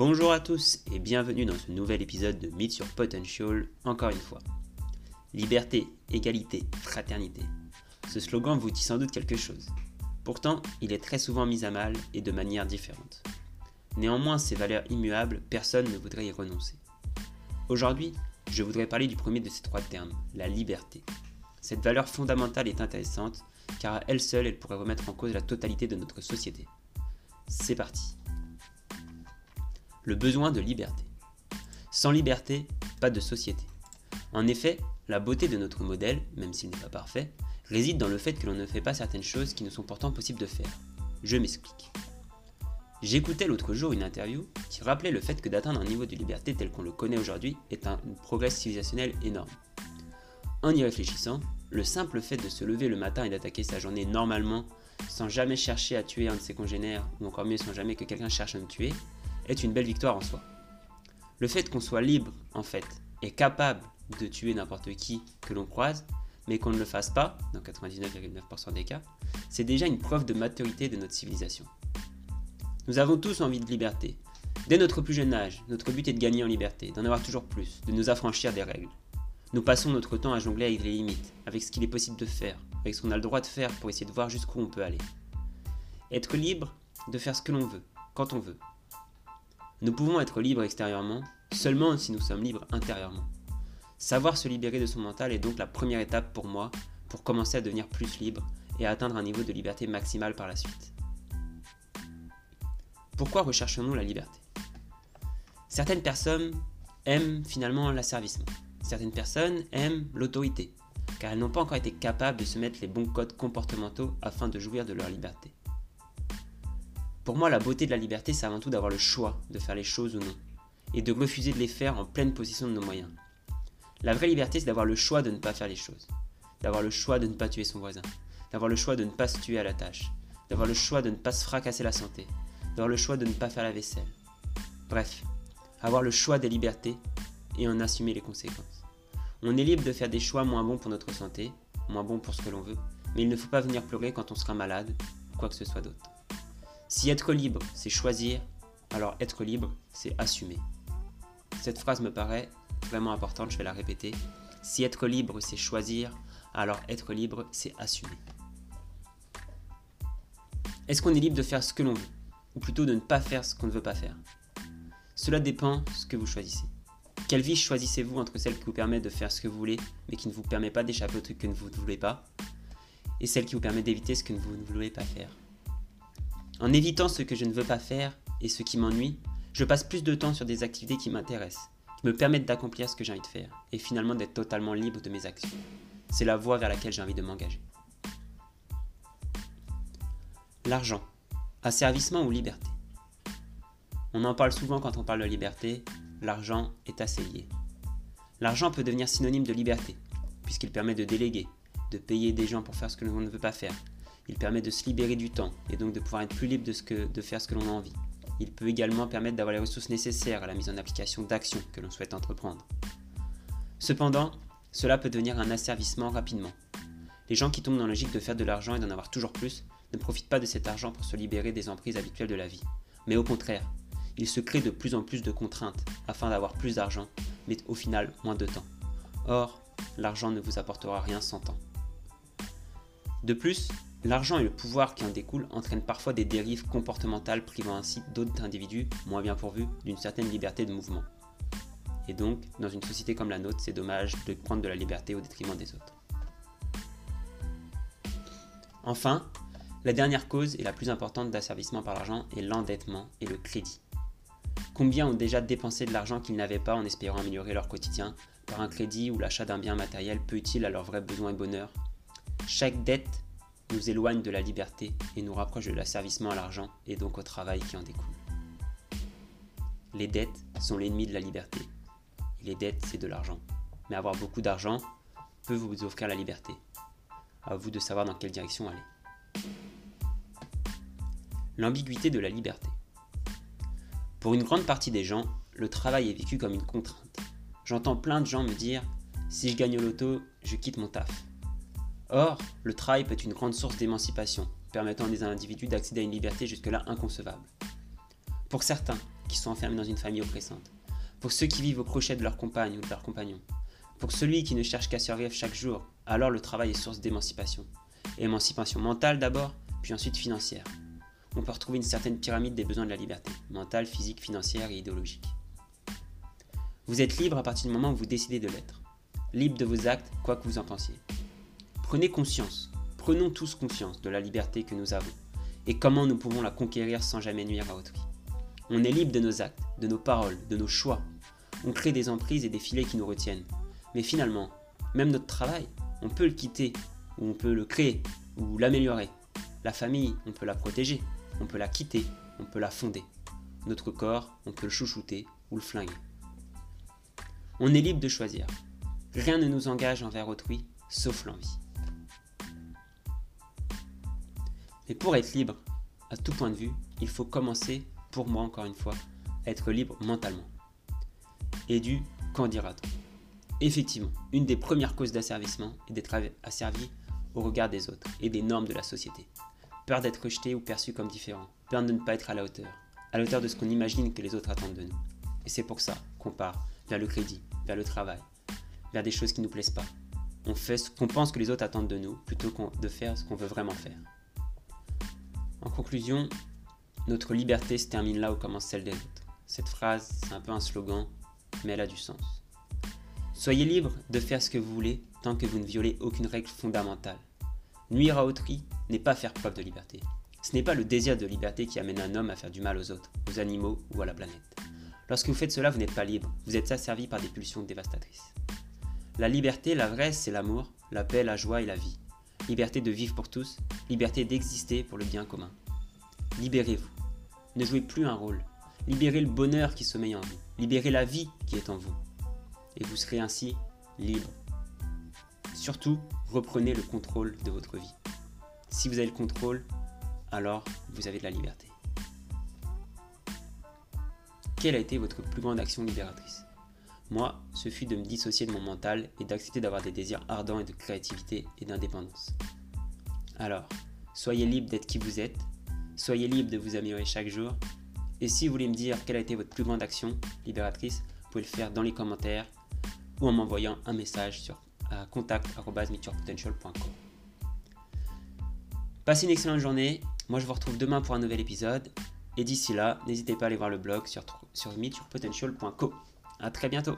Bonjour à tous et bienvenue dans ce nouvel épisode de Meet Your Potential, encore une fois. Liberté, égalité, fraternité. Ce slogan vous dit sans doute quelque chose. Pourtant, il est très souvent mis à mal et de manière différente. Néanmoins, ces valeurs immuables, personne ne voudrait y renoncer. Aujourd'hui, je voudrais parler du premier de ces trois termes, la liberté. Cette valeur fondamentale est intéressante car à elle seule, elle pourrait remettre en cause la totalité de notre société. C'est parti. Le besoin de liberté. Sans liberté, pas de société. En effet, la beauté de notre modèle, même s'il n'est pas parfait, réside dans le fait que l'on ne fait pas certaines choses qui ne sont pourtant possibles de faire. Je m'explique. J'écoutais l'autre jour une interview qui rappelait le fait que d'atteindre un niveau de liberté tel qu'on le connaît aujourd'hui est un progrès civilisationnel énorme. En y réfléchissant, le simple fait de se lever le matin et d'attaquer sa journée normalement, sans jamais chercher à tuer un de ses congénères, ou encore mieux sans jamais que quelqu'un cherche à nous tuer, est une belle victoire en soi. Le fait qu'on soit libre, en fait, et capable de tuer n'importe qui que l'on croise, mais qu'on ne le fasse pas, dans 99,9% des cas, c'est déjà une preuve de maturité de notre civilisation. Nous avons tous envie de liberté. Dès notre plus jeune âge, notre but est de gagner en liberté, d'en avoir toujours plus, de nous affranchir des règles. Nous passons notre temps à jongler avec les limites, avec ce qu'il est possible de faire, avec ce qu'on a le droit de faire pour essayer de voir jusqu'où on peut aller. Être libre de faire ce que l'on veut, quand on veut. Nous pouvons être libres extérieurement seulement si nous sommes libres intérieurement. Savoir se libérer de son mental est donc la première étape pour moi pour commencer à devenir plus libre et à atteindre un niveau de liberté maximale par la suite. Pourquoi recherchons-nous la liberté? Certaines personnes aiment finalement l'asservissement. Certaines personnes aiment l'autorité, car elles n'ont pas encore été capables de se mettre les bons codes comportementaux afin de jouir de leur liberté. Pour moi, la beauté de la liberté, c'est avant tout d'avoir le choix de faire les choses ou non, et de refuser de les faire en pleine possession de nos moyens. La vraie liberté, c'est d'avoir le choix de ne pas faire les choses, d'avoir le choix de ne pas tuer son voisin, d'avoir le choix de ne pas se tuer à la tâche, d'avoir le choix de ne pas se fracasser la santé, d'avoir le choix de ne pas faire la vaisselle. Bref, avoir le choix des libertés et en assumer les conséquences. On est libre de faire des choix moins bons pour notre santé, moins bons pour ce que l'on veut, mais il ne faut pas venir pleurer quand on sera malade, ou quoi que ce soit d'autre. Si être libre, c'est choisir, alors être libre, c'est assumer. Cette phrase me paraît vraiment importante, je vais la répéter. Si être libre, c'est choisir, alors être libre, c'est assumer. Est-ce qu'on est libre de faire ce que l'on veut, ou plutôt de ne pas faire ce qu'on ne veut pas faire? Cela dépend de ce que vous choisissez. Quelle vie choisissez-vous entre celle qui vous permet de faire ce que vous voulez, mais qui ne vous permet pas d'échapper au truc que vous ne voulez pas, et celle qui vous permet d'éviter ce que vous ne voulez pas faire? En évitant ce que je ne veux pas faire et ce qui m'ennuie, je passe plus de temps sur des activités qui m'intéressent, qui me permettent d'accomplir ce que j'ai envie de faire, et finalement d'être totalement libre de mes actions. C'est la voie vers laquelle j'ai envie de m'engager. L'argent. Asservissement ou liberté On en parle souvent quand on parle de liberté, l'argent est assez lié. L'argent peut devenir synonyme de liberté, puisqu'il permet de déléguer, de payer des gens pour faire ce que l'on ne veut pas faire. Il permet de se libérer du temps et donc de pouvoir être plus libre de, ce de faire ce que l'on a envie. Il peut également permettre d'avoir les ressources nécessaires à la mise en application d'actions que l'on souhaite entreprendre. Cependant, cela peut devenir un asservissement rapidement. Les gens qui tombent dans la logique de faire de l'argent et d'en avoir toujours plus ne profitent pas de cet argent pour se libérer des emprises habituelles de la vie, mais au contraire, il se crée de plus en plus de contraintes afin d'avoir plus d'argent, mais au final moins de temps. Or, l'argent ne vous apportera rien sans temps. De plus, l'argent et le pouvoir qui en découle entraînent parfois des dérives comportementales privant ainsi d'autres individus, moins bien pourvus, d'une certaine liberté de mouvement. Et donc, dans une société comme la nôtre, c'est dommage de prendre de la liberté au détriment des autres. Enfin, la dernière cause et la plus importante d'asservissement par l'argent est l'endettement et le crédit. Combien ont déjà dépensé de l'argent qu'ils n'avaient pas en espérant améliorer leur quotidien par un crédit ou l'achat d'un bien matériel peu utile à leurs vrais besoins et bonheur Chaque dette nous éloigne de la liberté et nous rapproche de l'asservissement à l'argent et donc au travail qui en découle. Les dettes sont l'ennemi de la liberté. les dettes, c'est de l'argent. Mais avoir beaucoup d'argent peut vous offrir la liberté. À vous de savoir dans quelle direction aller. L'ambiguïté de la liberté. Pour une grande partie des gens, le travail est vécu comme une contrainte. J'entends plein de gens me dire si je gagne au loto, je quitte mon taf. Or, le travail peut être une grande source d'émancipation, permettant à des individus d'accéder à une liberté jusque-là inconcevable. Pour certains, qui sont enfermés dans une famille oppressante, pour ceux qui vivent au crochet de leur compagne ou de leur compagnon, pour celui qui ne cherche qu'à survivre chaque jour, alors le travail est source d'émancipation. Émancipation mentale d'abord, puis ensuite financière. On peut retrouver une certaine pyramide des besoins de la liberté, mentale, physique, financière et idéologique. Vous êtes libre à partir du moment où vous décidez de l'être. Libre de vos actes, quoi que vous en pensiez. Prenez conscience, prenons tous conscience de la liberté que nous avons et comment nous pouvons la conquérir sans jamais nuire à autrui. On est libre de nos actes, de nos paroles, de nos choix. On crée des emprises et des filets qui nous retiennent. Mais finalement, même notre travail, on peut le quitter, ou on peut le créer, ou l'améliorer. La famille, on peut la protéger, on peut la quitter, on peut la fonder. Notre corps, on peut le chouchouter ou le flinguer. On est libre de choisir. Rien ne nous engage envers autrui, sauf l'envie. Mais pour être libre, à tout point de vue, il faut commencer, pour moi encore une fois, à être libre mentalement. Et du qu'en dira-t-on Effectivement, une des premières causes d'asservissement est d'être asservi au regard des autres et des normes de la société. Peur d'être rejeté ou perçu comme différent, peur de ne pas être à la hauteur, à la hauteur de ce qu'on imagine que les autres attendent de nous. Et c'est pour ça qu'on part vers le crédit, vers le travail, vers des choses qui ne nous plaisent pas. On fait ce qu'on pense que les autres attendent de nous plutôt que de faire ce qu'on veut vraiment faire. En conclusion, notre liberté se termine là où commence celle des autres. Cette phrase, c'est un peu un slogan, mais elle a du sens. Soyez libre de faire ce que vous voulez tant que vous ne violez aucune règle fondamentale. Nuire à autrui n'est pas faire preuve de liberté. Ce n'est pas le désir de liberté qui amène un homme à faire du mal aux autres, aux animaux ou à la planète. Lorsque vous faites cela, vous n'êtes pas libre, vous êtes asservi par des pulsions dévastatrices. La liberté, la vraie, c'est l'amour, la paix, la joie et la vie. Liberté de vivre pour tous, liberté d'exister pour le bien commun. Libérez-vous. Ne jouez plus un rôle. Libérez le bonheur qui sommeille en vous. Libérez la vie qui est en vous et vous serez ainsi libre. Surtout, reprenez le contrôle de votre vie. Si vous avez le contrôle, alors vous avez de la liberté. Quelle a été votre plus grande action libératrice? Moi, ce fut de me dissocier de mon mental et d'accepter d'avoir des désirs ardents et de créativité et d'indépendance. Alors, soyez libre d'être qui vous êtes, soyez libre de vous améliorer chaque jour, et si vous voulez me dire quelle a été votre plus grande action libératrice, vous pouvez le faire dans les commentaires ou en m'envoyant un message sur contact.meetyourpotential.com. Passez une excellente journée. Moi, je vous retrouve demain pour un nouvel épisode. Et d'ici là, n'hésitez pas à aller voir le blog sur, sur. A très bientôt